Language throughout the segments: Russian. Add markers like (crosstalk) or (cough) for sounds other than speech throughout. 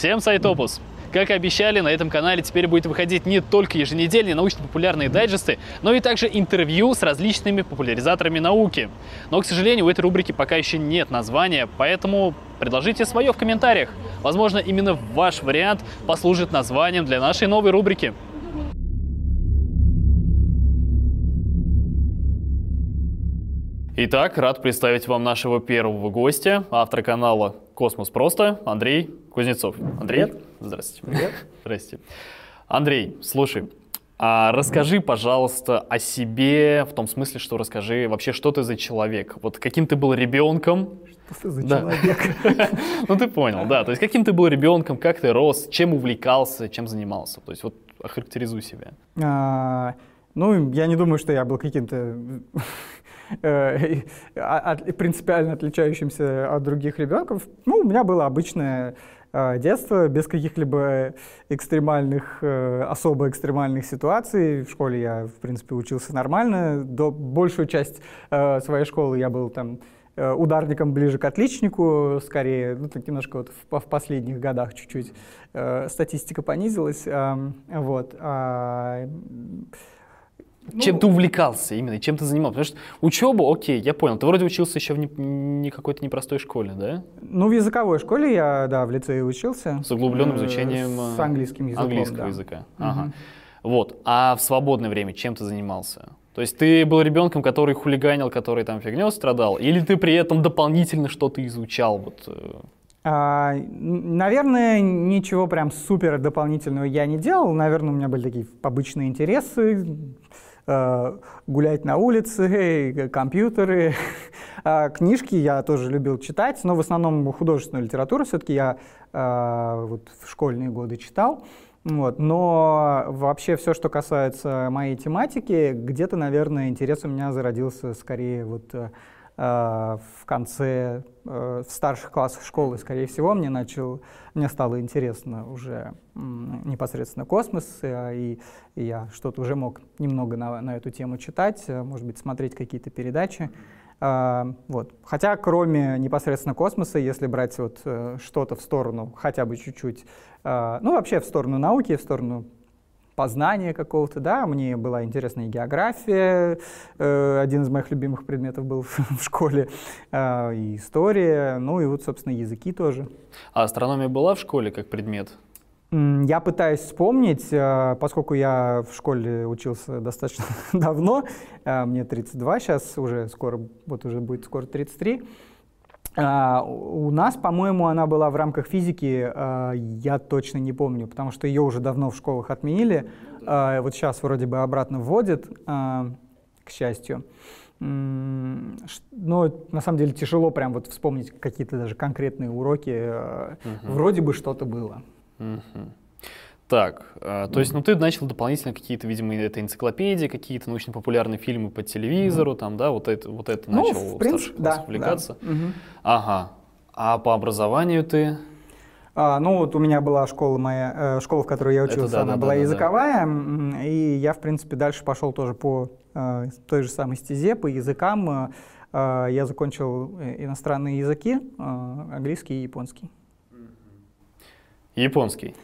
Всем Сайтопус! Как и обещали, на этом канале теперь будет выходить не только еженедельные научно-популярные дайджесты, но и также интервью с различными популяризаторами науки. Но, к сожалению, у этой рубрики пока еще нет названия, поэтому предложите свое в комментариях. Возможно, именно ваш вариант послужит названием для нашей новой рубрики. Итак, рад представить вам нашего первого гостя, автора канала «Космос просто» Андрей Кузнецов. Андрей, Привет. здравствуйте. Привет. Здрасте. Андрей, слушай, а расскажи, пожалуйста, о себе, в том смысле, что расскажи вообще, что ты за человек. Вот каким ты был ребенком? Что ты за Да. человек? (laughs) Ну ты понял, да. То есть каким ты был ребенком, как ты рос, чем увлекался, чем занимался. То есть вот охарактеризуй себя. А, Ну, я не думаю, что я был каким-то э, (laughs) принципиально отличающимся от других ребенков. Ну, у меня было обычное э, детство, без каких-либо экстремальных, э, особо экстремальных ситуаций. В школе я, в принципе, учился нормально. До большую часть э, своей школы я был там э, ударником ближе к отличнику, скорее, ну, так немножко вот в, в последних годах чуть-чуть э, статистика понизилась, ам, вот. а, ну, Чем ты увлекался именно, чем ты занимался? Потому что учеба, окей, я понял. Ты вроде учился еще в не, не какой-то непростой школе, да? Ну, в языковой школе я, да, в лицее учился. С углубленным Э, изучением С э, английским языком, английского да. языка. Ага. Вот. А в свободное время чем ты занимался? То есть ты был ребенком, который хулиганил, который там фигней страдал, или ты при этом дополнительно что-то изучал? Вот, э, А, наверное, ничего прям супер дополнительного я не делал. Наверное, у меня были такие обычные интересы. Э, гулять на улице, э, компьютеры. (laughs) А книжки я тоже любил читать, но в основном художественную литературу все-таки я э, вот в школьные годы читал. Вот. Но вообще все, что касается моей тематики, где-то, наверное, интерес у меня зародился скорее вот в конце, э, в старших классах школы, скорее всего, мне начал, мне стало интересно уже непосредственно космос, э, и, я что-то уже мог немного на, на эту тему читать, э, может быть, смотреть какие-то передачи. Вот. Хотя, кроме непосредственно космоса, если брать вот э, что-то в сторону, хотя бы чуть-чуть, ну, вообще в сторону науки, в сторону познания какого-то, да, мне была интересна и география, э, один из моих любимых предметов был (laughs) в школе, а, и история, ну и вот, собственно, языки тоже. А астрономия была в школе как предмет? Я пытаюсь вспомнить, э, поскольку я в школе учился достаточно (laughs) давно, э, мне 32 сейчас, уже скоро, вот уже будет скоро 33. А, У нас, по-моему, она была в рамках физики, э, я точно не помню, потому что ее уже давно в школах отменили. Э, Вот сейчас вроде бы обратно вводят, к счастью. Но на самом деле тяжело прям вот вспомнить какие-то даже конкретные уроки. Мгм. Вроде бы что-то было. Мгм. Так, э, то есть, ну ты начал дополнительно какие-то, видимо, это энциклопедии, какие-то научно-популярные фильмы по телевизору, там, да, вот это, вот это Ну, начал в принципе, да, увлекаться. да. Мгм. Ага. А по образованию ты? А, ну вот у меня была школа моя, э, школа, в которой я Это учился, да, она да, была да, да, да. языковая, м, и я, в принципе, дальше пошел тоже по э, той же самой стезе, по языкам. Я закончил иностранные языки, английский и японский. Японский.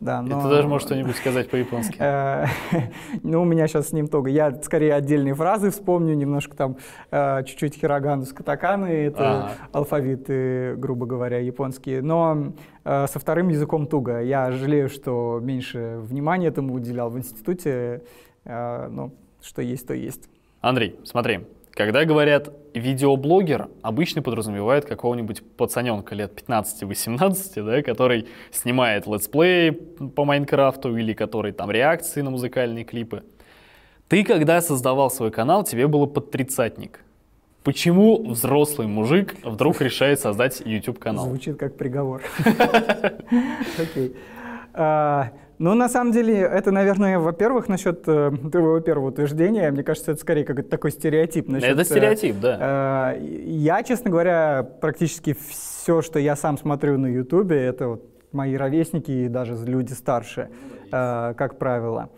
Да, И но... ты даже можешь что-нибудь сказать по-японски. Э, (laughs) Ну, у меня сейчас с ним только. Я скорее отдельные фразы вспомню, немножко там э, чуть-чуть хирогану с катаканы, это алфавиты, грубо говоря, японские. Но э, со вторым языком туго. Я жалею, что меньше внимания этому уделял в институте. Но что есть, то есть. Андрей, смотри, когда говорят видеоблогер, обычно подразумевают какого-нибудь пацаненка лет 15-18, да, который снимает летсплей по Майнкрафту или который там реакции на музыкальные клипы. Ты, когда создавал свой канал, тебе было под тридцатник. Почему взрослый мужик вдруг решает создать YouTube-канал? Звучит как приговор. (laughs) Окей. Ну, на самом деле, это, наверное, во-первых, насчет э, твоего первого утверждения. Мне кажется, это скорее как такой стереотип. насчет, Это э, стереотип, да. Э, Я, честно говоря, практически все, что я сам смотрю на Ютубе, это вот мои ровесники и даже люди старше, э, как правило.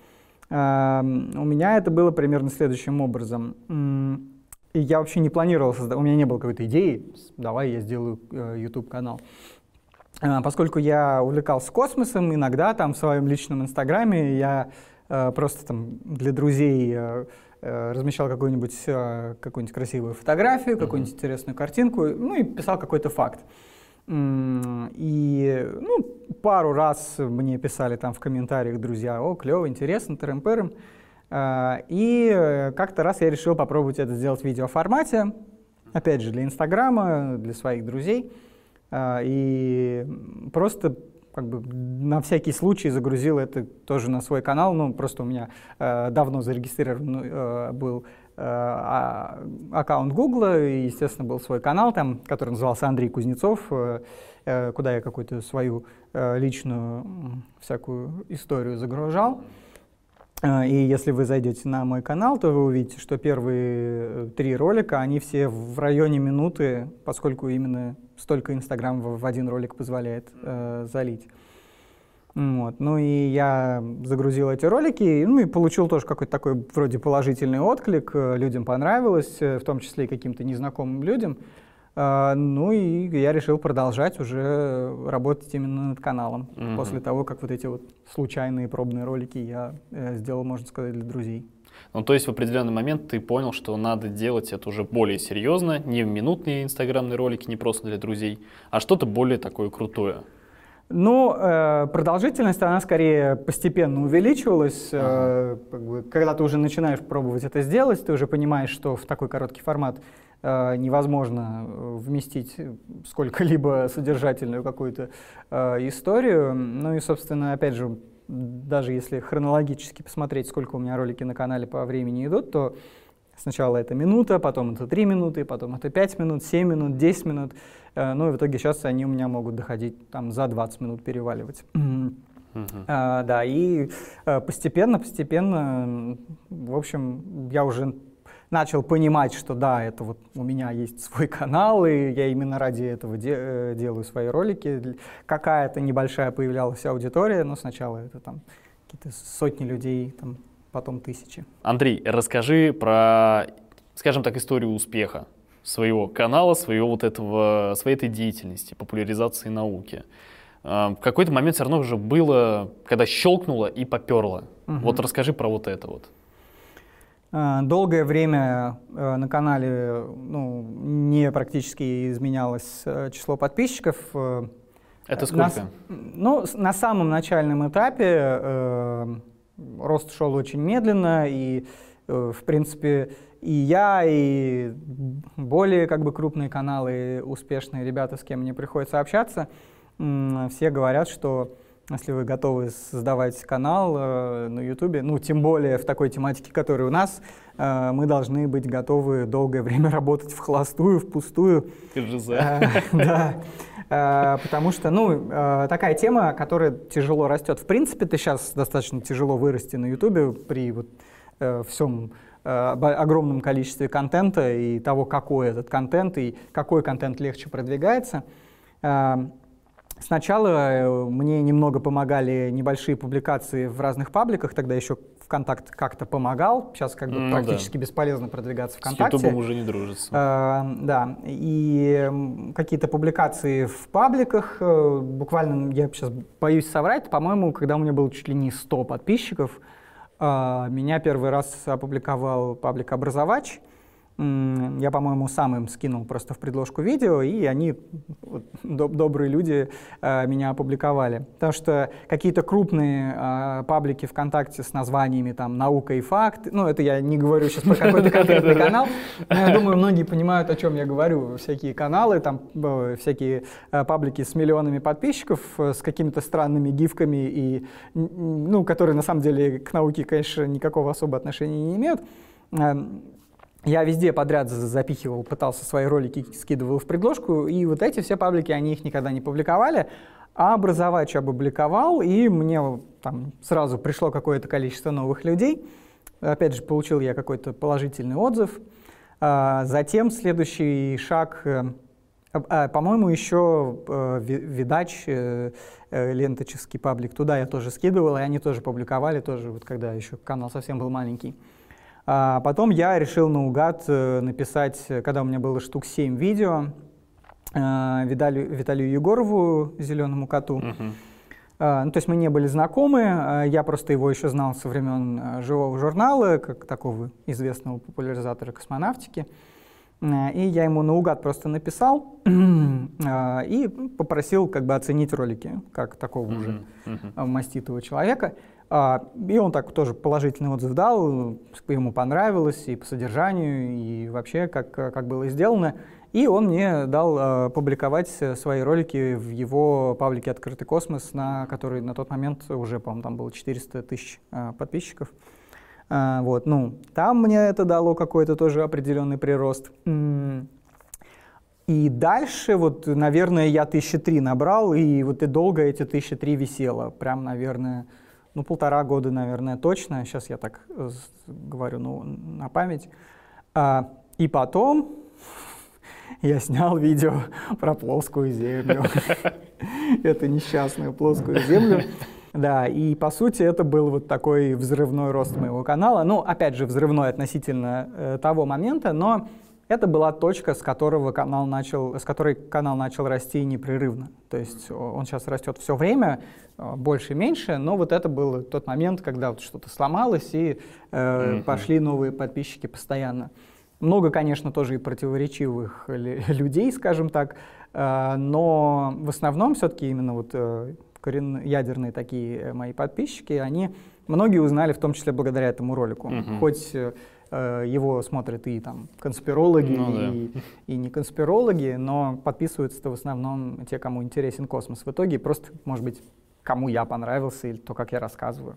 Э, У меня это было примерно следующим образом. И я вообще не планировал создавать, у меня не было какой-то идеи, давай я сделаю YouTube канал. А, поскольку я увлекался космосом, иногда там в своем личном инстаграме я э, просто там для друзей э, э, размещал какую-нибудь какую красивую фотографию, какую-нибудь интересную картинку, ну и писал какой-то факт. И ну, пару раз мне писали там в комментариях друзья, о, клево, интересно, трем И как-то раз я решил попробовать это сделать в видеоформате, опять же, для Инстаграма, для своих друзей. А, и просто как бы на всякий случай загрузил это тоже на свой канал. Ну, просто у меня э, давно зарегистрирован э, был э, а, аккаунт Гугла, и, естественно, был свой канал там, который назывался Андрей Кузнецов, э, э, куда я какую-то свою э, личную всякую историю загружал. А, и если вы зайдете на мой канал, то вы увидите, что первые э, три ролика, они все в районе минуты, поскольку именно столько Инстаграм в один ролик позволяет э, залить. Вот. Ну и я загрузил эти ролики, ну и получил тоже какой-то такой вроде положительный отклик, э, людям понравилось, э, в том числе и каким-то незнакомым людям. А, ну и я решил продолжать уже работать именно над каналом угу. после того, как вот эти вот случайные пробные ролики я э, сделал, можно сказать, для друзей. Ну, то есть в определенный момент ты понял, что надо делать это уже более серьезно, не в минутные инстаграмные ролики, не просто для друзей, а что-то более такое крутое. Ну, э, продолжительность, она скорее постепенно увеличивалась. Ага. Э, когда ты уже начинаешь пробовать это сделать, ты уже понимаешь, что в такой короткий формат Э, невозможно вместить сколько-либо (laughs) содержательную какую-то историю. Ну и, собственно, опять же, даже если хронологически посмотреть, сколько у меня ролики на канале по времени идут, то сначала это минута, потом это 3 минуты, потом это 5 минут, 7 минут, 10 минут. Ну и в итоге сейчас они у меня могут доходить там за 20 минут переваливать. Uh-huh. А, да, и постепенно, постепенно, в общем, я уже начал понимать, что да, это вот у меня есть свой канал, и я именно ради этого де э, делаю свои ролики. Какая-то небольшая появлялась аудитория, но сначала это там какие-то сотни людей, там, потом тысячи. Андрей, расскажи про, скажем так, историю успеха своего канала, своего вот этого, своей этой деятельности, популяризации науки. А, в какой-то момент все равно уже было, когда щелкнуло и поперло. Угу. Вот расскажи про вот это вот. Э, долгое время э, на канале ну, не практически изменялось э, число подписчиков. Это сколько? На, ну, на самом начальном этапе э, рост шел очень медленно, и, э, в принципе, и я, и более как бы крупные каналы, успешные ребята, с кем мне приходится общаться, э, все говорят, что если вы готовы создавать канал э, на YouTube, ну, тем более в такой тематике, которая у нас, э, мы должны быть готовы долгое время работать в холостую, впустую. КЖЗ. Э, да. Э, потому что, ну, э, такая тема, которая тяжело растет. В принципе, ты сейчас достаточно тяжело вырасти на YouTube при вот э, всем огромном количестве контента и того, какой этот контент и какой контент легче продвигается. Сначала э, мне немного помогали небольшие публикации в разных пабликах, тогда еще ВКонтакт как-то помогал, сейчас как бы ну, практически да. бесполезно продвигаться ВКонтакте. С Ютубом уже не дружится. Э, да, и какие-то публикации в пабликах, э, буквально, я сейчас боюсь соврать, по-моему, когда у меня было чуть ли не 100 подписчиков, э, меня первый раз опубликовал паблик «Образовач», я, по-моему, сам им скинул просто в предложку видео, и они, вот, доб добрые люди, э, меня опубликовали. Потому что какие-то крупные э, паблики ВКонтакте с названиями там «Наука и факт», ну, это я не говорю сейчас про какой-то (laughs) конкретный канал, но я думаю, многие понимают, о чем я говорю. Всякие каналы, там э, всякие э, паблики с миллионами подписчиков, э, с какими-то странными гифками, и, ну, которые на самом деле к науке, конечно, никакого особого отношения не имеют. Я везде подряд запихивал, пытался свои ролики скидывал в предложку, и вот эти все паблики, они их никогда не публиковали, а образовач опубликовал, и мне там сразу пришло какое-то количество новых людей. Опять же, получил я какой-то положительный отзыв. А, затем следующий шаг, э, а, по-моему, еще э, Видач, э, ленточный паблик, туда я тоже скидывал, и они тоже публиковали, тоже вот когда еще канал совсем был маленький. А потом я решил наугад э, написать, когда у меня было штук 7 видео, э, Виталию, Виталию Егорову, зеленому коту. А, Ну, то есть мы не были знакомы, я просто его еще знал со времен живого журнала, как такого известного популяризатора космонавтики. И я ему наугад просто написал (clears throat) и попросил как бы оценить ролики, как такого уже Мгм. Мгм. а, маститого человека. А, И он так тоже положительный отзыв дал, ему понравилось и по содержанию, и вообще как, как было сделано. И он мне дал а, публиковать э, свои ролики в его паблике «Открытый космос», на который на тот момент уже, по-моему, там было 400 тысяч подписчиков. Вот, ну, там мне это дало какой-то тоже определенный прирост. И дальше, вот, наверное, я тысячи три набрал, и вот и долго эти тысячи три висело. Прям, наверное, ну, полтора года, наверное, точно. Сейчас я так э, говорю, ну, на память. А, и потом (laughs) я снял видео (laughs) про плоскую землю. (laughs) Эту несчастную плоскую землю. Да, и по сути это был вот такой взрывной рост моего канала. Ну, опять же, взрывной относительно э, того момента, но это была точка, с которого канал начал, с которой канал начал расти непрерывно. То есть о- он сейчас растет все время, э, больше и меньше, но вот это был тот момент, когда вот что-то сломалось и э, Мгм. пошли новые подписчики постоянно. Много, конечно, тоже и противоречивых лю- (laughs) людей, скажем так, э, но в основном все-таки именно вот э, корен- ядерные такие э, мои подписчики, они многие узнали, в том числе благодаря этому ролику. Мгм. Хоть э, э, его смотрят и там конспирологи, Ну да. и, и не конспирологи, но подписываются-то в основном те, кому интересен космос. В итоге просто, может быть, кому я понравился или то, как я рассказываю.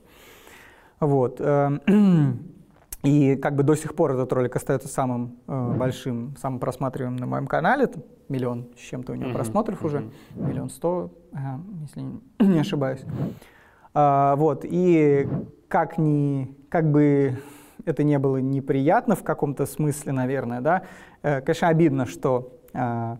Вот. эм, (clears throat) И как бы до сих пор этот ролик остается самым э, большим, самым просматриваемым на моем канале. Там миллион с чем-то у него Мгм, просмотров уже. мгм. Миллион сто, ага, если (clears throat) не- ошибаюсь. А, вот. И как, ни, как бы это не было неприятно в каком-то смысле, наверное, да, э, конечно, обидно, что а,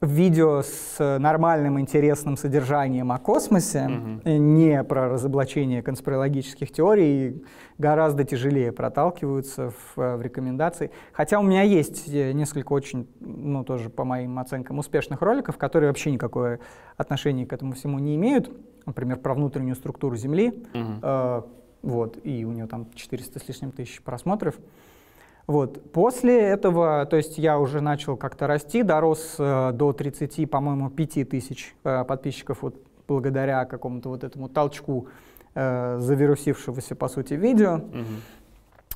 видео с нормальным, интересным содержанием о космосе, э, не про разоблачение конспирологических теорий, гораздо тяжелее проталкиваются в, э, в рекомендации. Хотя у меня есть э, несколько очень, ну тоже по моим оценкам, успешных роликов, которые вообще никакое отношение к этому всему не имеют. Например, про внутреннюю структуру Земли. Мгм. Э, вот, и у нее там 400 с лишним тысяч просмотров. Вот. После этого, то есть я уже начал как-то расти, дорос э, до 30, по-моему, 5 тысяч э, подписчиков вот благодаря какому-то вот этому толчку э, завирусившегося, по сути, видео. Мгм.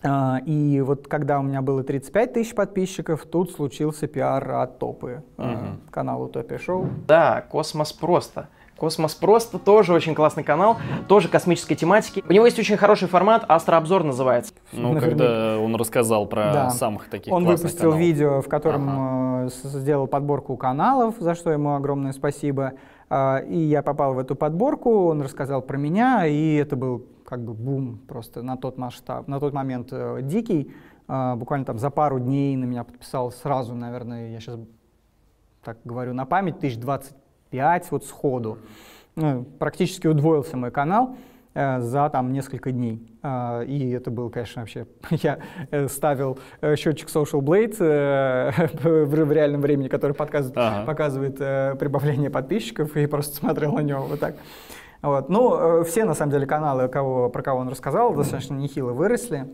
А, И вот когда у меня было 35 тысяч подписчиков, тут случился пиар от Топы, э, Мгм. канала Утопия Шоу. Да, Космос просто. Космос просто тоже очень классный канал, тоже космической тематики. У него есть очень хороший формат, Астрообзор называется. Ну, Наверняка. когда он рассказал про Да. самых таких Он выпустил каналов. видео, в котором э, с- сделал подборку каналов, за что ему огромное спасибо. А, И я попал в эту подборку, он рассказал про меня, и это был как бы бум просто на тот масштаб, на тот момент э, дикий. А, Буквально там за пару дней на меня подписал сразу, наверное, я сейчас так говорю на память, 1025 вот сходу. Ну, практически удвоился мой канал э, за там несколько дней. А, и это был, конечно, вообще... (laughs) Я э, ставил э, счетчик Social Blade э, (laughs) в, реальном времени, который подказывает, Ага. показывает э, прибавление подписчиков, и просто смотрел на него вот так. Вот. Ну, э, все, на самом деле, каналы, кого, про кого он рассказал, достаточно нехило выросли.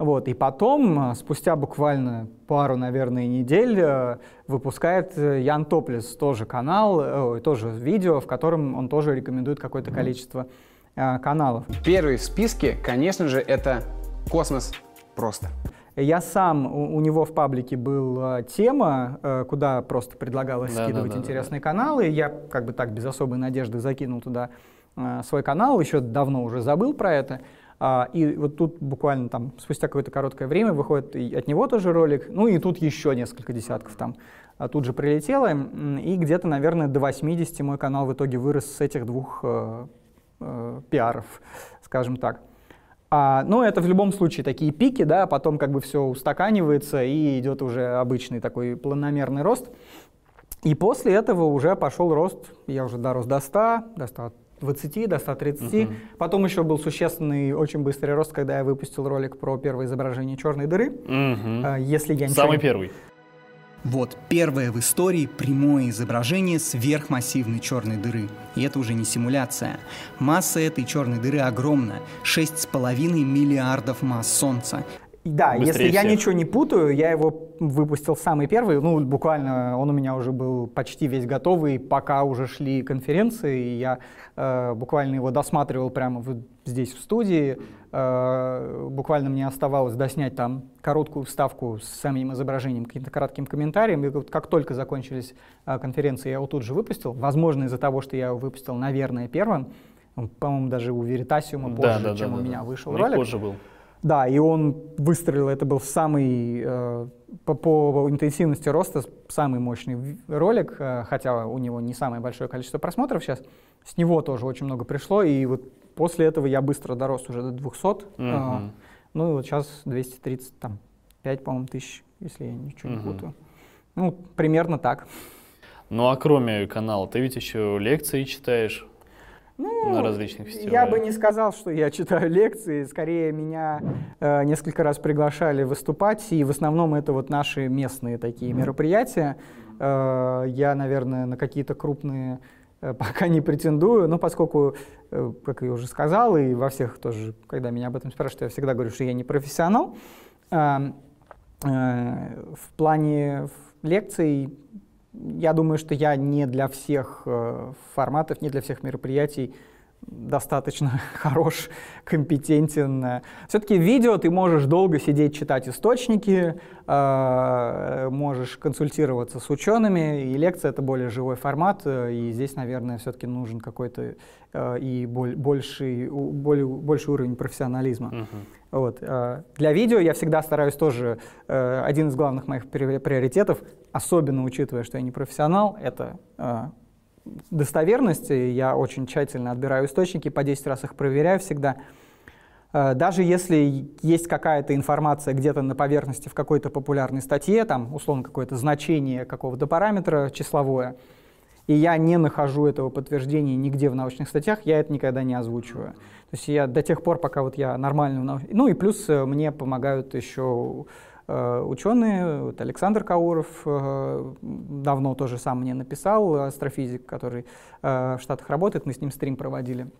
Вот. И потом, э, спустя буквально пару, наверное, недель, э, выпускает э, Ян Топлес тоже канал, тоже видео, в котором он тоже рекомендует какое-то количество каналов. Первый в списке, конечно же, это космос просто. Я сам, у, у него в паблике была тема, куда просто предлагалось Да, скидывать да, да, да, интересные каналы. Я как бы так без особой надежды закинул туда свой канал, еще давно уже забыл про это. А, и вот тут буквально там спустя какое-то короткое время выходит от него тоже ролик, ну и тут еще несколько десятков там а, тут же прилетело, и где-то, наверное, до 80 мой канал в итоге вырос с этих двух э, э, пиаров, скажем так. А, ну, это в любом случае такие пики, да, потом как бы все устаканивается и идет уже обычный такой планомерный рост. И после этого уже пошел рост, я уже дорос до 100, до 120, до 130. Мгм. Потом еще был существенный, очень быстрый рост, когда я выпустил ролик про первое изображение черной дыры. А, Если я ничего Самый первый. Вот первое в истории прямое изображение сверхмассивной черной дыры. И это уже не симуляция. Масса этой черной дыры огромна – 6,5 миллиардов масс Солнца. Да, Быстрее если я всех. ничего не путаю, я его выпустил самый первый, ну, буквально он у меня уже был почти весь готовый, пока уже шли конференции, и я э, буквально его досматривал прямо вот здесь в студии, Э, буквально мне оставалось доснять там короткую вставку с самим изображением, каким-то коротким комментарием, и вот как только закончились э, конференции, я его тут же выпустил, возможно, из-за того, что я его выпустил, наверное, первым, по-моему, даже у Веритасиума позже, чем у меня вышел У них ролик. позже был. Да, и он выстрелил, это был самый, э, по, по интенсивности роста, самый мощный ролик, э, хотя у него не самое большое количество просмотров сейчас. С него тоже очень много пришло, и вот после этого я быстро дорос уже до 200. э, Мгм. ну и вот сейчас 230, там, 5, по-моему, тысяч, если я ничего не Мгм. путаю. Ну, примерно так. Ну а кроме канала, ты ведь еще лекции читаешь Ну, на различных Я фестивалях. бы не сказал, что я читаю лекции, скорее меня э, несколько раз приглашали выступать, и в основном это вот наши местные такие мероприятия. Э, я, наверное, на какие-то крупные э, (laughs) пока не претендую, но поскольку, э, как я уже сказал, и во всех тоже, когда меня об этом спрашивают, я всегда говорю, что я не профессионал. Э, э, в плане лекций я думаю, что я не для всех э, форматов, не для всех мероприятий достаточно (laughs) хорош, компетентен. Все-таки видео ты можешь долго сидеть, читать источники, э, можешь консультироваться с учеными, и лекция — это более живой формат, э, и здесь, наверное, все-таки нужен какой-то э, и боль- больший, более- больший уровень профессионализма. Мгм. Вот. э, Для видео я всегда стараюсь тоже, один из главных моих приори- приоритетов, особенно учитывая, что я не профессионал, это э, достоверность. И Я очень тщательно отбираю источники, по 10 раз их проверяю всегда. Э, Даже если есть какая-то информация где-то на поверхности в какой-то популярной статье, там, условно, какое-то значение какого-то параметра числовое, и я не нахожу этого подтверждения нигде в научных статьях, я это никогда не озвучиваю. То есть я до тех пор, пока вот я нау- Ну и плюс э, мне помогают еще ученые. Вот Александр Кауров э, давно тоже сам мне написал, астрофизик, который э, в Штатах работает, мы с ним стрим проводили.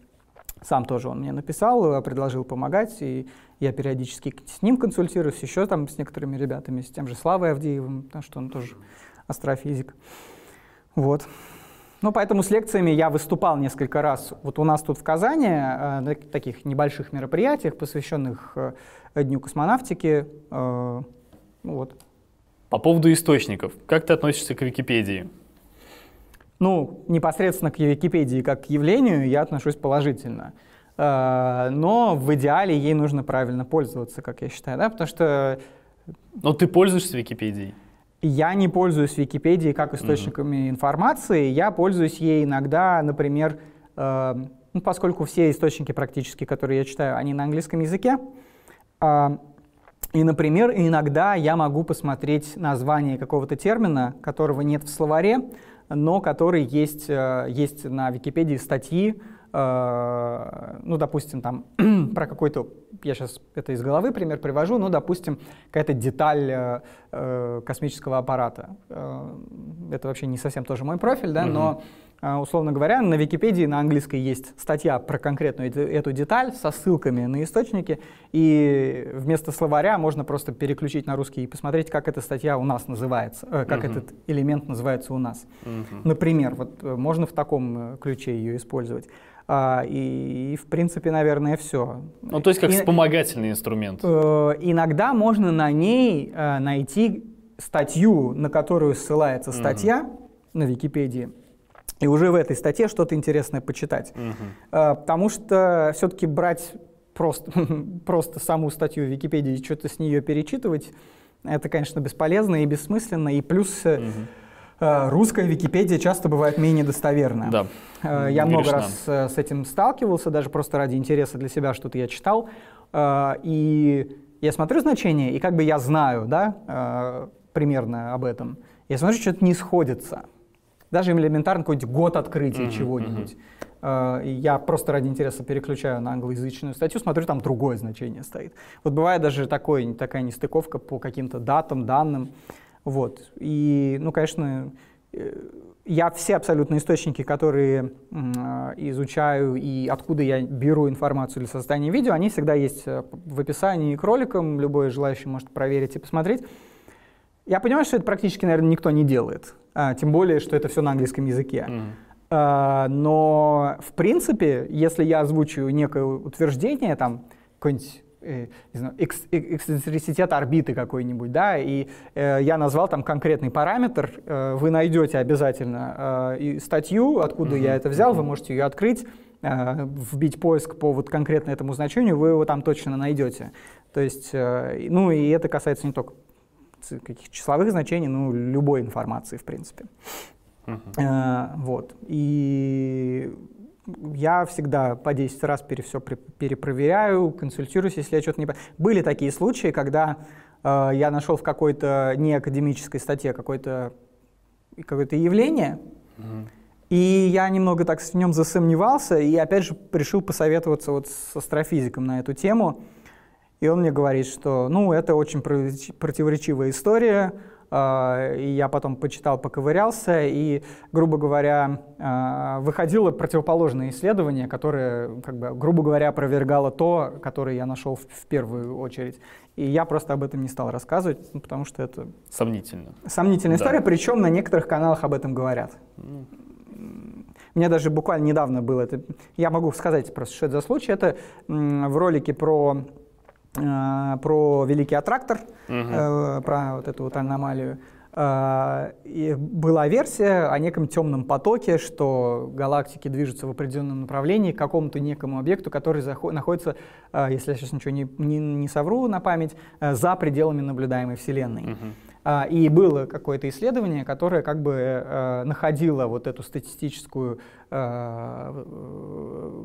Сам тоже он мне написал, э, предложил помогать, и я периодически с ним консультируюсь, еще там с некоторыми ребятами, с тем же Славой Авдеевым, потому что он тоже астрофизик. Вот. Ну, поэтому с лекциями я выступал несколько раз. Вот у нас тут в Казани э, на таких небольших мероприятиях, посвященных э, Дню космонавтики. э, ну вот. По поводу источников. Как ты относишься к Википедии? Ну, непосредственно к Википедии как к явлению я отношусь положительно. Э, Но в идеале ей нужно правильно пользоваться, как я считаю, да, потому что Ну, ты пользуешься Википедией? Я не пользуюсь Википедией как источниками информации. Я пользуюсь ей иногда, например, э, ну, поскольку все источники практически, которые я читаю, они на английском языке. э, и, например, иногда я могу посмотреть название какого-то термина, которого нет в словаре, но который есть, э, есть на Википедии статьи, э, ну, допустим, там (clears throat) про какой-то, я сейчас это из головы пример привожу, ну, допустим, какая-то деталь э, э, космического аппарата. Э, это вообще не совсем тоже мой профиль, да, но, э, условно говоря, на Википедии на английской есть статья про конкретную эту, деталь со ссылками на источники, и вместо словаря можно просто переключить на русский и посмотреть, как эта статья у нас называется, э, как Мгм. этот элемент называется у нас. Мгм. Например, вот э, можно в таком э, ключе ее использовать. А, и, и, в принципе, наверное, все. Ну, то есть как вспомогательный инструмент. Э, Иногда можно на ней э, найти статью, на которую ссылается статья на Википедии, и уже в этой статье что-то интересное почитать. Э, Потому что все-таки брать просто, (laughs) просто саму статью в Википедии и что-то с нее перечитывать, это, конечно, бесполезно и бессмысленно. И плюс э, русская Википедия часто бывает менее достоверная. Да. Э, Я Грешна. много раз с этим сталкивался, даже просто ради интереса для себя что-то я читал. И я смотрю значение, и как бы я знаю, да, примерно об этом. Я смотрю, что-то не сходится. Даже элементарно какой-нибудь год открытия Мгм, чего-нибудь. И Я просто ради интереса переключаю на англоязычную статью, смотрю, там другое значение стоит. Вот бывает даже такой, такая нестыковка по каким-то датам, данным. Вот. И, ну, конечно, э, я все абсолютно источники, которые э, изучаю и откуда я беру информацию для создания видео, они всегда есть в описании к роликам, любой желающий может проверить и посмотреть. Я понимаю, что это практически, наверное, никто не делает, а, тем более, что это все на английском языке. Мгм. А, но, в принципе, если я озвучу некое утверждение, там, какой-нибудь э, не знаю, экс- э- эксцентриситет орбиты какой-нибудь, да, и э, я назвал там конкретный параметр, э, вы найдете обязательно э, и статью, откуда я это взял, вы можете ее открыть, э, вбить поиск по вот конкретно этому значению, вы его там точно найдете. То есть, э, ну и это касается не только каких числовых значений, ну любой информации, в принципе. Э, Вот. И я всегда по 10 раз пере, все перепроверяю, консультируюсь, если я что-то не... по- Были такие случаи, когда э, я нашел в какой-то неакадемической статье какое-то какое явление, и я немного так в нем засомневался, и опять же решил посоветоваться вот с астрофизиком на эту тему. И он мне говорит, что ну, это очень противоречи- противоречивая история. А, И я потом почитал, поковырялся, и, грубо говоря, а, выходило противоположное исследование, которое, как бы, грубо говоря, опровергало то, которое я нашел в, в первую очередь. И я просто об этом не стал рассказывать, ну, потому что это Сомнительно. сомнительная Да. история, причем на некоторых каналах об этом говорят. Мне даже буквально недавно было это. Я могу сказать просто, что это за случай. Это в ролике про, про Великий Аттрактор, э, про вот эту вот аномалию. э, и была версия о неком темном потоке, что галактики движутся в определенном направлении к какому-то некому объекту, который находится, э, если я сейчас ничего не, не, не совру на память, э, за пределами наблюдаемой Вселенной. А, И было какое-то исследование, которое как бы э, находило вот эту статистическую, э,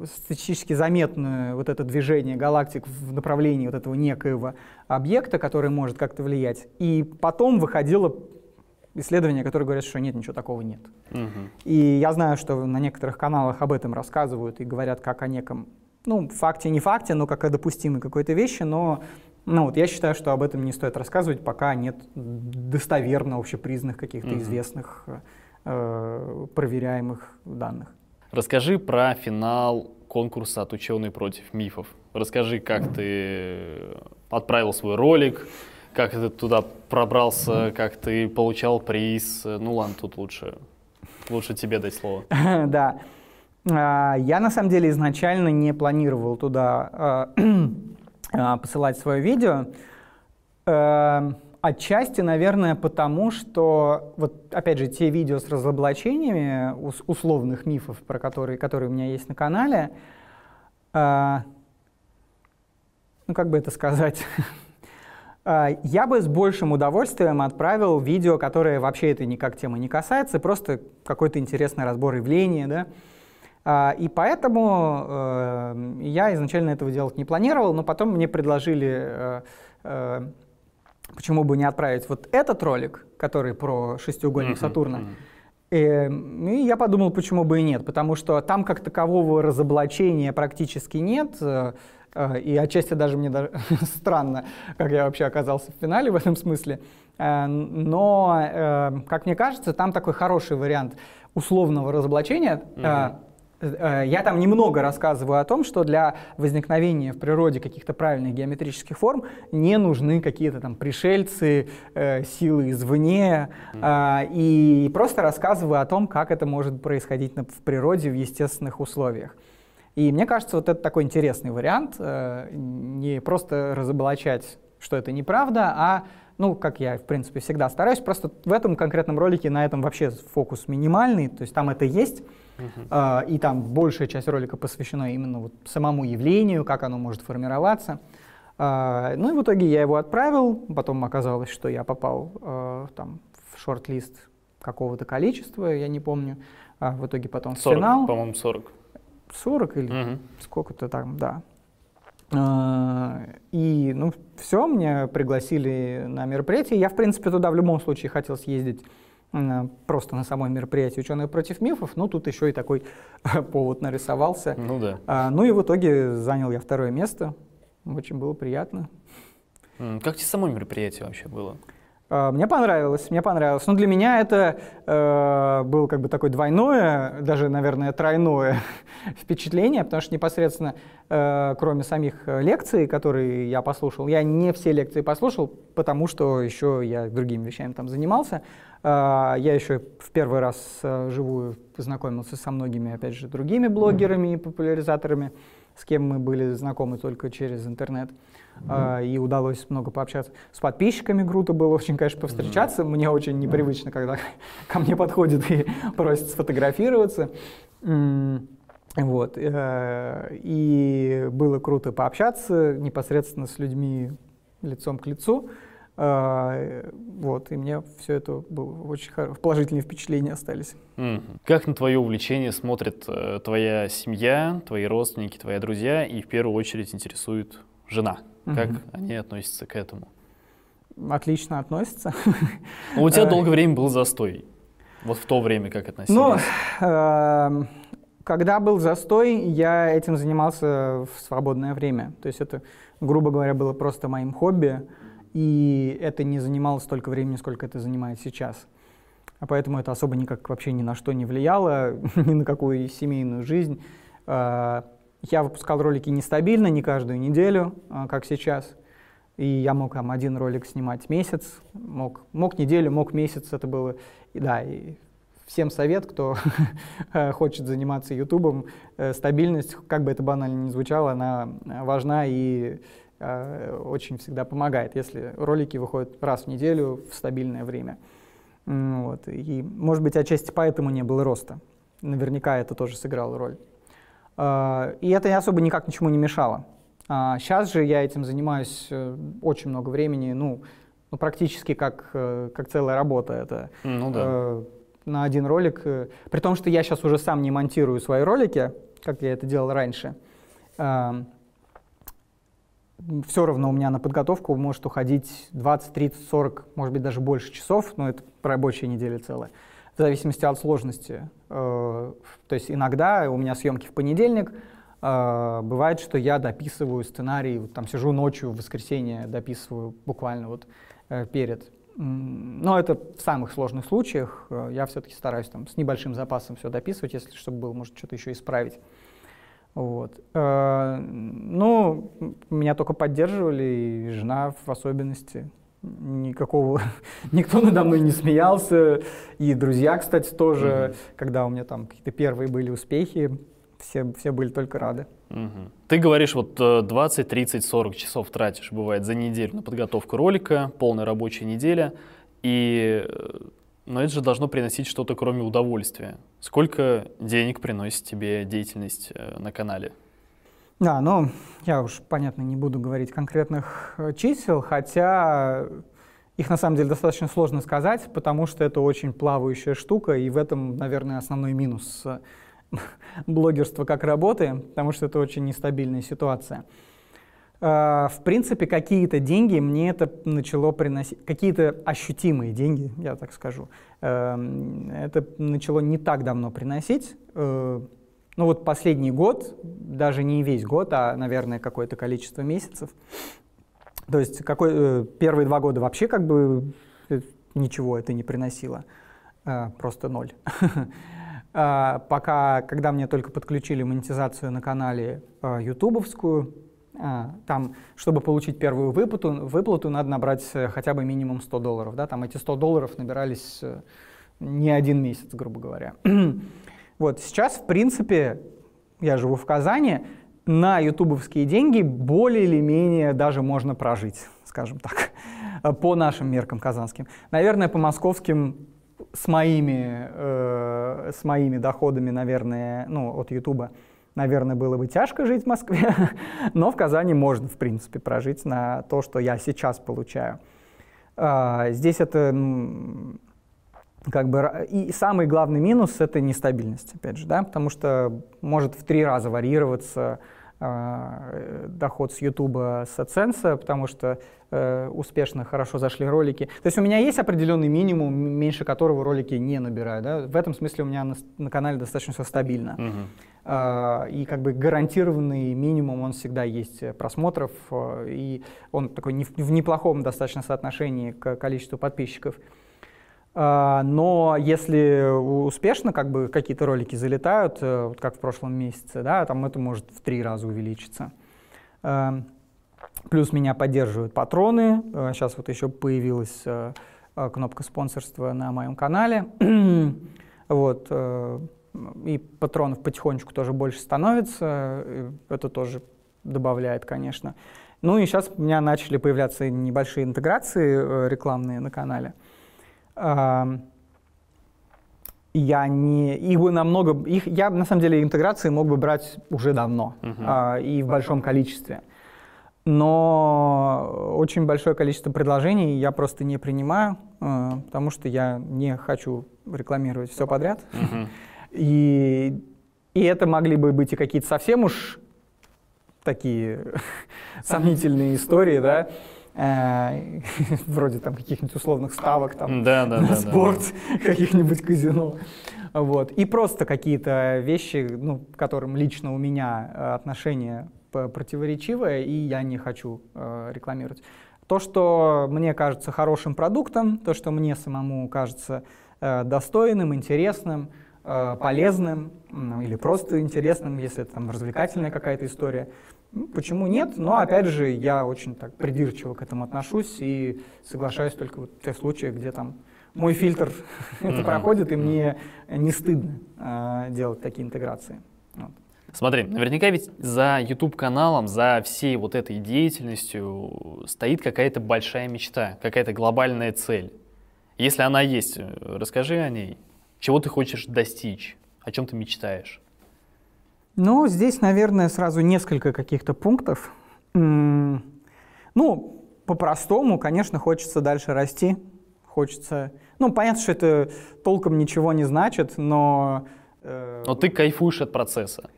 статистически заметную вот это движение галактик в направлении вот этого некоего объекта, который может как-то влиять. И потом выходило исследование, которое говорит, что нет, ничего такого нет. Мгм. И я знаю, что на некоторых каналах об этом рассказывают и говорят как о неком, ну, факте, не факте, но как о допустимой какой-то вещи, но ну, вот я считаю, что об этом не стоит рассказывать, пока нет достоверно общепризнанных каких-то Мгм. известных э, проверяемых данных. Расскажи про финал конкурса от ученый против мифов. Расскажи, как ты отправил свой ролик, как ты туда пробрался, как ты получал приз. Ну ладно, тут лучше, лучше тебе дать слово. (laughs) Да. А, Я на самом деле изначально не планировал туда а, (clears throat) посылать свое видео. Э, Отчасти, наверное, потому что, вот опять же, те видео с разоблачениями ус- условных мифов, про которые, которые у меня есть на канале, э, ну как бы это сказать, А, (laughs) Я бы с большим удовольствием отправил видео, которое вообще этой никак темы не касается, просто какой-то интересный разбор явления, да. А, И поэтому э, я изначально этого делать не планировал, но потом мне предложили, э, э, почему бы не отправить вот этот ролик, который про шестиугольник Мгм, Сатурна. мгм. Э, И я подумал, почему бы и нет, потому что там как такового разоблачения практически нет, и отчасти даже мне даже (laughs) странно, как я вообще оказался в финале в этом смысле. Но, как мне кажется, там такой хороший вариант условного разоблачения. Э, Я там немного рассказываю о том, что для возникновения в природе каких-то правильных геометрических форм не нужны какие-то там пришельцы, э, силы извне, а, и просто рассказываю о том, как это может происходить в природе в естественных условиях. И мне кажется, вот это такой интересный вариант, э, не просто разоблачать, что это неправда, а, ну, как я, в принципе, всегда стараюсь, просто в этом конкретном ролике на этом вообще фокус минимальный, то есть там это есть, а, и там большая часть ролика посвящена именно вот самому явлению, как оно может формироваться. А, Ну и в итоге я его отправил, потом оказалось, что я попал э, там в шорт-лист какого-то количества, я не помню. А в итоге потом в 40, финал. по-моему, 40. 40 или Мгм. сколько-то там, да. А, И, ну, все, меня пригласили на мероприятие. Я, в принципе, туда в любом случае хотел съездить просто на само мероприятие «Ученые против мифов», но тут еще и такой (laughs) повод нарисовался. Ну да. А, Ну и в итоге занял я второе место. Очень было приятно. Как тебе само мероприятие вообще было? Э, Мне понравилось, мне понравилось. Но для меня это э, было как бы такое двойное, даже, наверное, тройное (laughs) впечатление, потому что непосредственно, э, кроме самих э, лекций, которые я послушал, я не все лекции послушал, потому что еще я другими вещами там занимался. Э, я еще в первый раз э, живую познакомился со многими, опять же, другими блогерами и популяризаторами, с кем мы были знакомы только через интернет. А, и удалось много пообщаться. С подписчиками круто было очень, конечно, повстречаться. Мне очень непривычно, когда (laughs) ко мне подходят и (laughs) просят сфотографироваться. Вот. э, И было круто пообщаться непосредственно с людьми лицом к лицу. А, Вот. И мне все это было очень хоро- положительные впечатления остались. Мгм. Как на твое увлечение смотрит э, твоя семья, твои родственники, твои друзья, и в первую очередь интересует жена? Как Мгм. они относятся к этому? Отлично относятся. Ну, у тебя Э. долгое время был застой. Вот в то время как относились? Ну, эм, когда был застой, я этим занимался в свободное время. То есть это, грубо говоря, было просто моим хобби, и это не занимало столько времени, сколько это занимает сейчас. А поэтому это особо никак вообще ни на что не влияло, (laughs) ни на какую семейную жизнь. Я выпускал ролики нестабильно, не каждую неделю, а, как сейчас. И я мог там один ролик снимать месяц, мог, мог неделю, мог месяц, это было, и да, и всем совет, кто (laughs) хочет заниматься ютубом, э, стабильность, как бы это банально ни звучало, она э, важна и э, очень всегда помогает, если ролики выходят раз в неделю в стабильное время. Вот. И, может быть, отчасти поэтому не было роста. Наверняка это тоже сыграло роль. А, И это особо никак ничему не мешало. Сейчас же я этим занимаюсь э, очень много времени, ну, ну, практически как, э, как целая работа. Это Ну да. э, на один ролик. э, При том, что я сейчас уже сам не монтирую свои ролики, как я это делал раньше. Все равно у меня на подготовку может уходить 20, 30, 40, может быть, даже больше часов, но это рабочая неделя целая, в зависимости от сложности. Э, То есть иногда у меня съемки в понедельник, э, бывает, что я дописываю сценарий, вот там сижу ночью в воскресенье, дописываю буквально вот э, перед. Но это в самых сложных случаях. Я все-таки стараюсь там с небольшим запасом все дописывать, если чтобы было, может, что-то еще исправить. Вот. Ну, меня только поддерживали, и жена в особенности. Никакого, (laughs) никто надо мной не смеялся. И друзья, кстати, тоже, когда у меня там какие-то первые были успехи, все, все были только рады. Мгм. Ты говоришь, вот э, 20, 30, 40 часов тратишь, бывает, за неделю на подготовку ролика, полная рабочая неделя, и, э, но это же должно приносить что-то кроме удовольствия. Сколько денег приносит тебе деятельность э, на канале? Да, ну, я уж, понятно, не буду говорить конкретных э, чисел, хотя их на самом деле достаточно сложно сказать, потому что это очень плавающая штука, и в этом, наверное, основной минус э, (laughs) блогерства как работы, потому что это очень нестабильная ситуация. Э, В принципе, какие-то деньги мне это начало приносить, какие-то ощутимые деньги, я так скажу, эм, это начало не так давно приносить. Ну вот последний год, даже не весь год, а, наверное, какое-то количество месяцев. То есть какой, э, первые два года вообще как бы э, ничего это не приносило, э, просто ноль. (laughs) А, Пока, когда мне только подключили монетизацию на канале ютубовскую, там, чтобы получить первую выплату, выплату надо набрать хотя бы минимум 100 долларов. Да? Там эти 100 долларов набирались не один месяц, грубо говоря. (clears throat) вот сейчас, в принципе, я живу в Казани, на ютубовские деньги более или менее даже можно прожить, скажем так, э, (laughs) по нашим меркам казанским. Наверное, по московским с моими, э, с моими доходами, наверное, ну, от Ютуба, наверное, было бы тяжко жить в Москве, (laughs) но в Казани можно, в принципе, прожить на то, что я сейчас получаю. А, здесь это как бы и самый главный минус это нестабильность, опять же, да, потому что может в три раза варьироваться а, э, доход с Ютуба с AdSense, потому что э, успешно, хорошо зашли ролики. То есть у меня есть определенный минимум, меньше которого ролики не набираю. Да? В этом смысле у меня на, на канале достаточно все стабильно. Мгм. э, и как бы гарантированный минимум он всегда есть просмотров, э, и он такой не, в неплохом достаточно соотношении к количеству подписчиков. Э, но если успешно как бы какие-то ролики залетают, э, вот как в прошлом месяце, да, там это может в три раза увеличиться. Э, плюс меня поддерживают патроны. Э, сейчас вот еще появилась э, э, кнопка спонсорства на моем канале. (clears throat) вот. Э, и патронов потихонечку тоже больше становится, это тоже добавляет, конечно. Ну и сейчас у меня начали появляться небольшие интеграции э, рекламные на канале. Я не, их бы намного, их, я на самом деле интеграции мог бы брать уже давно uh-huh. и в большом количестве. Но очень большое количество предложений я просто не принимаю, э, потому что я не хочу рекламировать все подряд. Uh-huh. И, и это могли бы быть и какие-то совсем уж такие (laughs) сомнительные истории, да, (laughs) вроде там каких-нибудь условных ставок там да, да, на да, спорт, да. (laughs) каких-нибудь казино. Вот. И просто какие-то вещи, ну, к которым лично у меня э, отношение противоречивое, и я не хочу э, рекламировать. То, что мне кажется хорошим продуктом, то, что мне самому кажется э, достойным, интересным, Э, полезным ну, или просто интересным, если это там развлекательная какая-то история. Ну, почему нет? Но опять же, я очень так придирчиво к этому отношусь и соглашаюсь только вот в тех случаях, где там мой фильтр (laughs) это проходит, и мне не стыдно э, делать такие интеграции. Вот. Смотри, наверняка ведь за YouTube-каналом, за всей вот этой деятельностью стоит какая-то большая мечта, какая-то глобальная цель. Если она есть, э, расскажи о ней. Чего ты хочешь достичь? О чем ты мечтаешь? Ну, здесь, наверное, сразу несколько каких-то пунктов. Ну, по-простому, конечно, хочется дальше расти. Хочется... Ну, понятно, что это толком ничего не значит, но... Э... Но ты кайфуешь от процесса.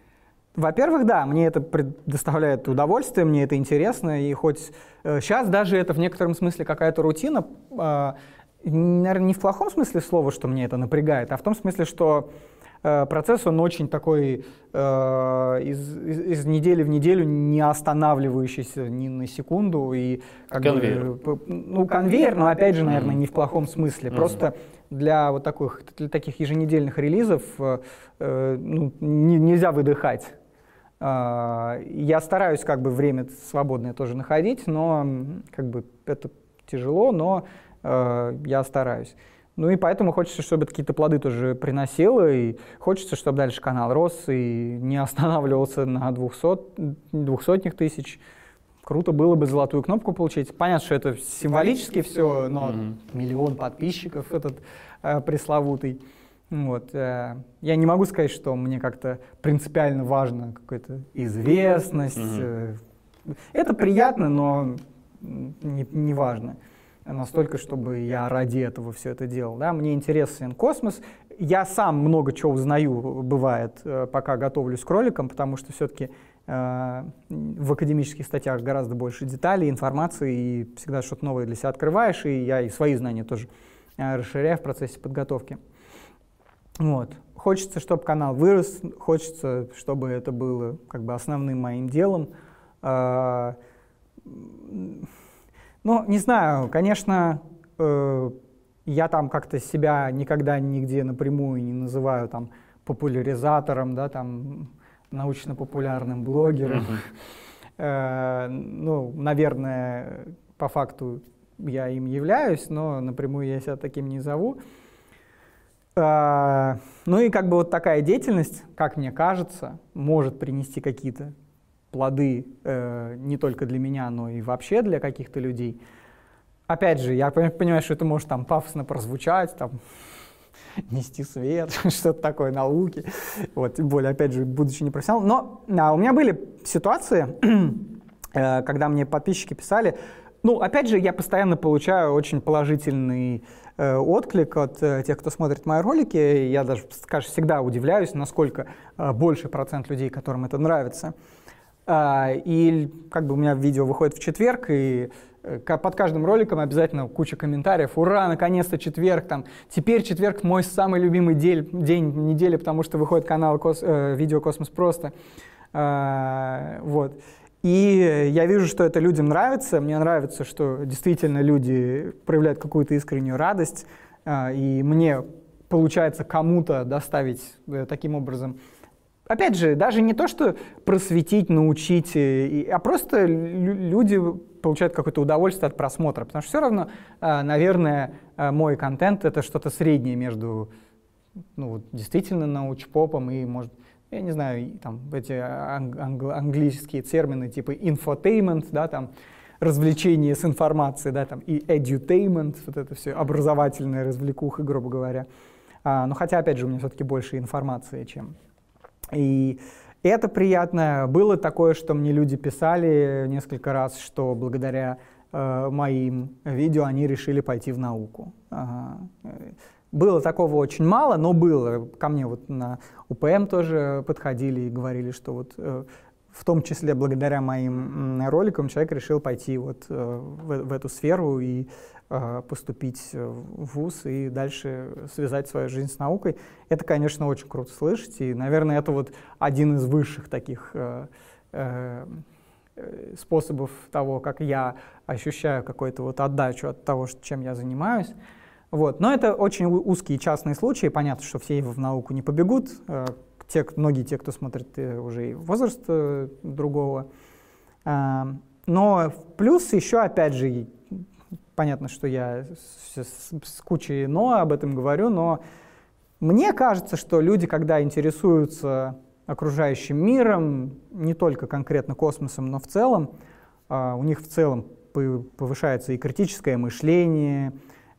Во-первых, да, мне это предоставляет удовольствие, мне это интересно, и хоть э, сейчас даже это в некотором смысле какая-то рутина, э, наверное, не в плохом смысле слова, что мне это напрягает, а в том смысле, что процесс, он очень такой э, из, из, из недели в неделю не останавливающийся ни на секунду. И, как конвейер. Бы, ну, конвейер, но опять же, наверное, не в плохом смысле. Mm-hmm. Просто для вот таких, для таких еженедельных релизов э, э, ну, не, нельзя выдыхать. Э, я стараюсь как бы время свободное тоже находить, но как бы это тяжело, но Э, я стараюсь. Ну и поэтому хочется, чтобы какие-то плоды тоже приносило, и хочется, чтобы дальше канал рос и не останавливался на 200, двухсотних тысяч. Круто было бы золотую кнопку получить. Понятно, что это символически все, но mm-hmm. миллион подписчиков этот э, пресловутый. Вот. Э, я не могу сказать, что мне как-то принципиально важно какая-то известность. Mm-hmm. Э, это приятно, но не, не важно настолько, чтобы я ради этого все это делал. Да? Мне интересен космос. Я сам много чего узнаю, бывает, э, пока готовлюсь к роликам, потому что все-таки э, в академических статьях гораздо больше деталей, информации, и всегда что-то новое для себя открываешь, и я и свои знания тоже э, расширяю в процессе подготовки. Вот. Хочется, чтобы канал вырос, хочется, чтобы это было как бы основным моим делом. Э, ну, не знаю, конечно, э, я там как-то себя никогда нигде напрямую не называю там популяризатором, да, там научно-популярным блогером. Э, ну, наверное, по факту я им являюсь, но напрямую я себя таким не зову. Э, ну и как бы вот такая деятельность, как мне кажется, может принести какие-то плоды э, не только для меня, но и вообще для каких-то людей. Опять же, я понимаю, что это может там пафосно прозвучать, там (laughs) нести свет, (laughs) что-то такое, науки. Вот, тем более, опять же, будучи не профессионалом. Но а, у меня были ситуации, (clears throat) э, когда мне подписчики писали, ну, опять же, я постоянно получаю очень положительный э, отклик от э, тех, кто смотрит мои ролики. Я даже, скажем, всегда удивляюсь, насколько э, больший процент людей, которым это нравится. А, и как бы у меня видео выходит в четверг, и э, под каждым роликом обязательно куча комментариев. Ура, наконец-то четверг, там, теперь четверг мой самый любимый день, день недели, потому что выходит канал Кос, э, Видео Космос Просто. А, вот. И я вижу, что это людям нравится. Мне нравится, что действительно люди проявляют какую-то искреннюю радость. А, и мне получается кому-то доставить э, таким образом. Опять же, даже не то, что просветить, научить, э, а просто лю- люди получают какое-то удовольствие от просмотра. Потому что все равно, а, наверное, а, мой контент это что-то среднее между ну, действительно научпопом и, может, я не знаю, там эти ан- англ- английские термины типа infotainment, да, там, развлечение с информацией, да, там, и edutainment, вот это все, образовательная развлекуха, грубо говоря. А, но хотя, опять же, у меня все-таки больше информации, чем... И это приятно. Было такое, что мне люди писали несколько раз, что благодаря э, моим видео они решили пойти в науку. Ага. Было такого очень мало, но было. Ко мне вот на УПМ тоже подходили и говорили, что вот э, в том числе благодаря моим роликам человек решил пойти вот э, в, в эту сферу и поступить э, в ВУЗ и дальше связать свою жизнь с наукой. Это, конечно, очень круто слышать, и, наверное, это вот один из высших таких э, э, способов того, как я ощущаю какую-то вот отдачу от того, чем я занимаюсь. Вот. Но это очень узкие частные случаи. Понятно, что все в науку не побегут. Те, многие те, кто смотрит, уже и возраст другого. А, Но плюс еще, опять же, понятно, что я с, с- с кучей «но» об этом говорю, но мне кажется, что люди, когда интересуются окружающим миром, не только конкретно космосом, но в целом, а, у них в целом повышается и критическое мышление,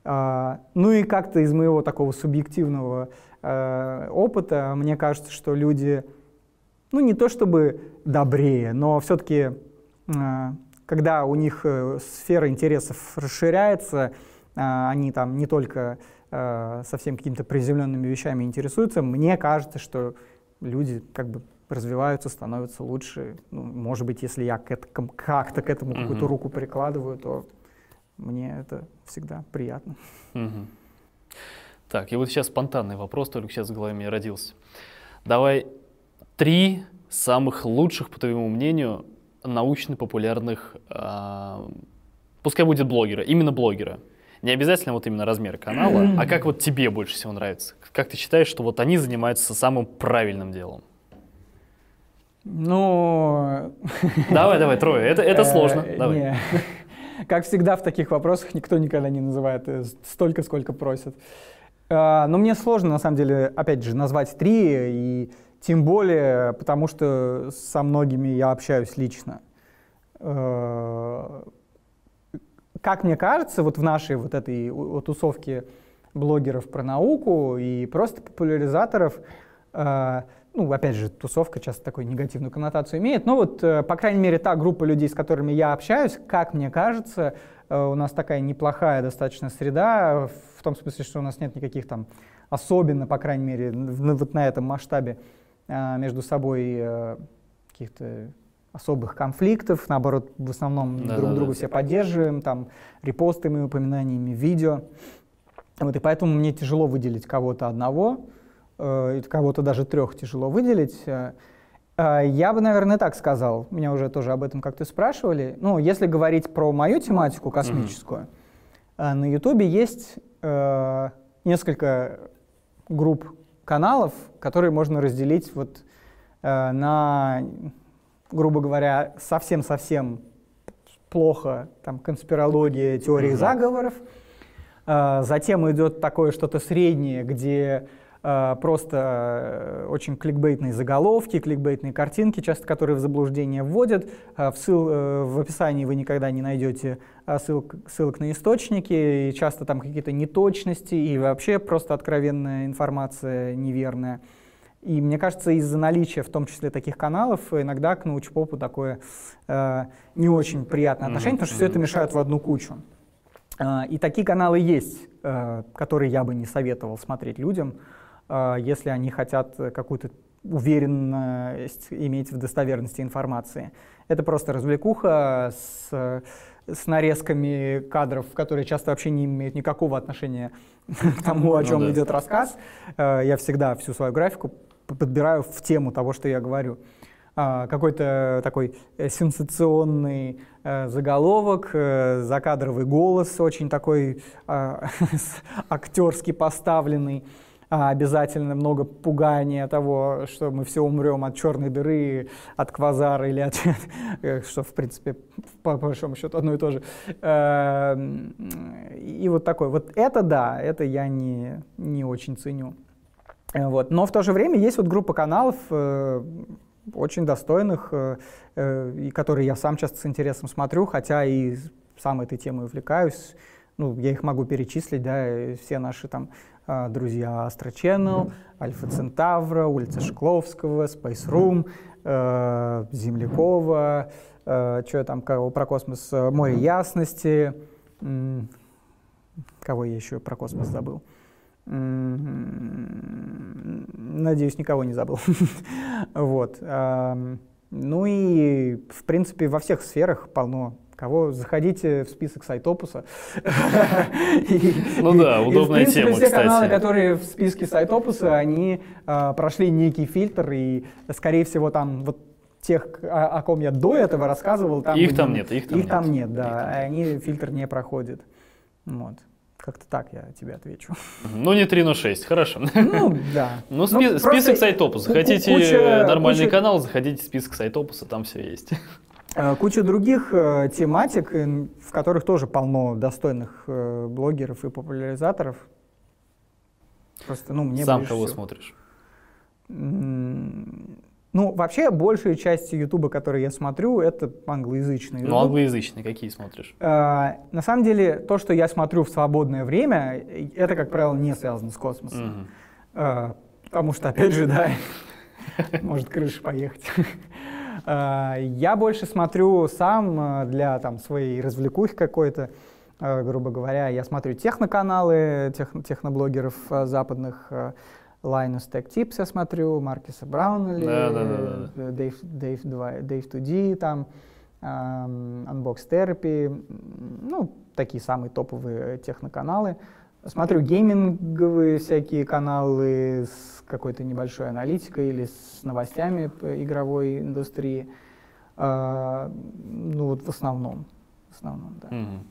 а, ну и как-то из моего такого субъективного э, опыта, мне кажется, что люди, ну не то чтобы добрее, но все-таки, когда у них э, сфера интересов расширяется, а, они там не только э, совсем какими-то приземленными вещами интересуются, мне кажется, что люди как бы развиваются, становятся лучше. Ну, может быть, если я как-то к этому какую-то Мгм. руку прикладываю, то мне это всегда приятно. Мгм. Так, и вот сейчас спонтанный вопрос, только сейчас в голове мне родился. Давай три самых лучших, по твоему мнению, научно-популярных, а, пускай будет блогера, именно блогера. Не обязательно вот именно размер канала, а как вот тебе больше всего нравится? Как ты считаешь, что вот они занимаются самым правильным делом? Ну, (laughs) Давай, давай, трое. Это, это сложно. Э, Давай. не. (laughs) Как всегда в таких вопросах никто никогда не называет э, столько, сколько просят. А, Но мне сложно, на самом деле, опять же, назвать три, и тем более, потому что со многими я общаюсь лично. Э, Как мне кажется, вот в нашей вот этой тусовке блогеров про науку и просто популяризаторов, э, ну, опять же, тусовка часто такую негативную коннотацию имеет, но вот, э, по крайней мере, та группа людей, с которыми я общаюсь, как мне кажется, у нас такая неплохая достаточно среда, в том смысле, что у нас нет никаких там, особенно, по крайней мере, вот на этом масштабе между собой э, каких-то особых конфликтов, наоборот, в основном друг Да-да-да. друга все поддерживаем, там, репостами, упоминаниями, видео. Вот, и поэтому мне тяжело выделить кого-то одного, э, кого-то даже трех тяжело выделить. Э, э, Я бы, наверное, так сказал. Меня уже тоже об этом как-то спрашивали. Ну, если говорить про мою тематику космическую, э, на Ютубе есть э, несколько групп каналов, которые можно разделить вот э, на, грубо говоря, совсем-совсем плохо, там, конспирология, теории заговоров. А, Затем идет такое что-то среднее, где просто э, очень кликбейтные заголовки, кликбейтные картинки, часто которые в заблуждение вводят. А, В, ссыл- э, в описании вы никогда не найдете ссылок, ссылок на источники, и часто там какие-то неточности, и вообще просто откровенная информация неверная. И мне кажется, из-за наличия в том числе таких каналов иногда к научпопу такое э, не очень приятное отношение, потому что все это мешает в одну кучу. А, И такие каналы есть, э, которые я бы не советовал смотреть людям, э, если они хотят какую-то уверенность иметь в достоверности информации. Это просто развлекуха с, с нарезками кадров, которые часто вообще не имеют никакого отношения к тому, о чем Ну да. идет рассказ. Э, Я всегда всю свою графику подбираю в тему того, что я говорю. А, Какой-то такой э, сенсационный э, заголовок, э, закадровый голос очень такой а, (laughs) с- актерски поставленный. А, Обязательно много пугания того, что мы все умрем от черной дыры, от квазара или от... (laughs) что, в принципе, по большому счету одно и то же. Эм, И вот такой. Вот это да, это я не, не очень ценю. Э, Вот. Но в то же время есть вот группа каналов, э, очень достойных, э, и которые я сам часто с интересом смотрю, хотя и сам этой темой увлекаюсь. Ну, я их могу перечислить, да, все наши там друзья Astro Channel, Альфа Центавра, улица Шкловского, Space Room, э, Землякова, что там кого про космос, э, Море Ясности, кого я еще про космос забыл. Надеюсь, никого не забыл. (laughs) Вот. Ну и, в принципе, во всех сферах полно кого. Заходите в список Сайтопуса. (laughs) Ну да, удобная тема, все каналы, которые в списке Сайтопуса, они а, прошли некий фильтр, и, скорее всего, там вот тех, о, ком я до этого рассказывал, там, Их там не- нет, их там их там нет. нет, да, они фильтр не проходят. Вот. Как-то так я тебе отвечу. Ну, не 3, но 6, хорошо. (laughs) Ну, да. Ну, спи- просто список Сайтопуса. Хотите куча- нормальный куча- канал, заходите в список Сайтопуса, там все есть. Э, Куча других э, тематик, в которых тоже полно достойных э, блогеров и популяризаторов. Просто, ну, мне Сам кого всего. смотришь? Ну, вообще, большая часть Ютуба, который я смотрю, это англоязычный Ну, YouTube. англоязычные какие смотришь? Э, На самом деле, то, что я смотрю в свободное время, это, как правило, не связано с космосом. Э, Потому что, опять же, да, (laughs) может крыша поехать. Э, Я больше смотрю сам э, для там, своей развлекухи какой-то, э, грубо говоря. Я смотрю техноканалы тех- техноблогеров западных. Linus Tech Tips я смотрю, Маркиса Браунли, э, Dave, Dave, 2, Dave 2D, там, Unbox Therapy, ну, такие самые топовые техноканалы. Смотрю гейминговые всякие каналы с какой-то небольшой аналитикой или с новостями по игровой индустрии. А, ну вот в основном. В основном, да. Мгм.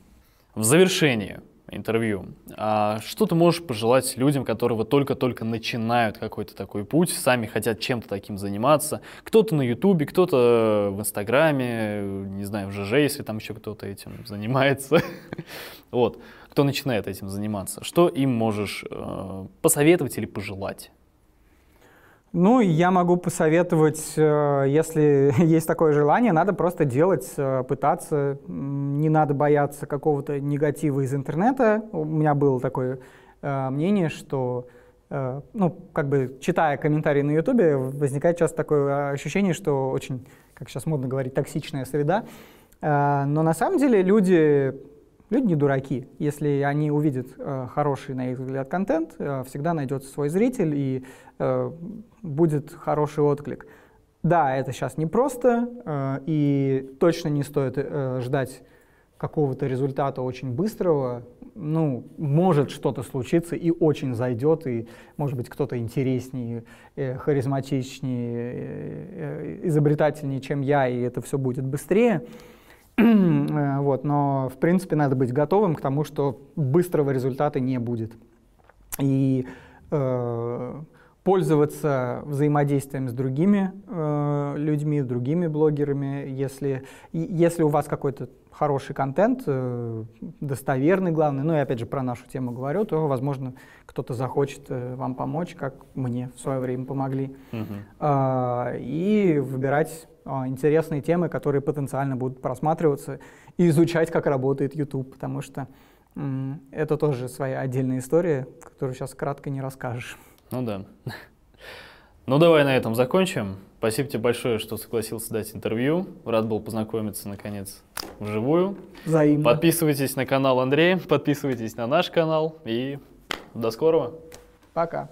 В завершении интервью, а что ты можешь пожелать людям, которые вот только-только начинают какой-то такой путь, сами хотят чем-то таким заниматься? Кто-то на Ютубе, кто-то в Инстаграме, не знаю, в ЖЖ, если там еще кто-то этим занимается. (laughs) Вот, кто начинает этим заниматься, что им можешь э, посоветовать или пожелать? Ну, я могу посоветовать, э, если (laughs) есть такое желание, надо просто делать, э, пытаться. Не надо бояться какого-то негатива из интернета. У меня было такое э, мнение, что, ну, как бы читая комментарии на Ютубе, возникает часто такое ощущение, что очень, как сейчас модно говорить, токсичная среда. Но на самом деле люди Люди не дураки. Если они увидят э, хороший, на их взгляд, контент, э, всегда найдется свой зритель и э, будет хороший отклик. Да, это сейчас непросто, э, и точно не стоит э, ждать какого-то результата очень быстрого. Ну, может что-то случиться и очень зайдет, и, может быть, кто-то интереснее, э, харизматичнее, э, э, изобретательнее, чем я, и это все будет быстрее. (clears throat) Э, Вот, но, в принципе, надо быть готовым к тому, что быстрого результата не будет. И э, пользоваться взаимодействием с другими э, людьми, другими блогерами, если, и- если у вас какой-то хороший контент, э, достоверный, главное, ну и опять же про нашу тему говорю, то, возможно, кто-то захочет э, вам помочь, как мне в свое время помогли Мгм. а, и выбирать интересные темы, которые потенциально будут просматриваться, и изучать, как работает YouTube, потому что это тоже своя отдельная история, которую сейчас кратко не расскажешь. Ну да. Ну давай на этом закончим. Спасибо тебе большое, что согласился дать интервью. Рад был познакомиться наконец вживую. Взаимно. Подписывайтесь на канал Андрея, подписывайтесь на наш канал и до скорого. Пока.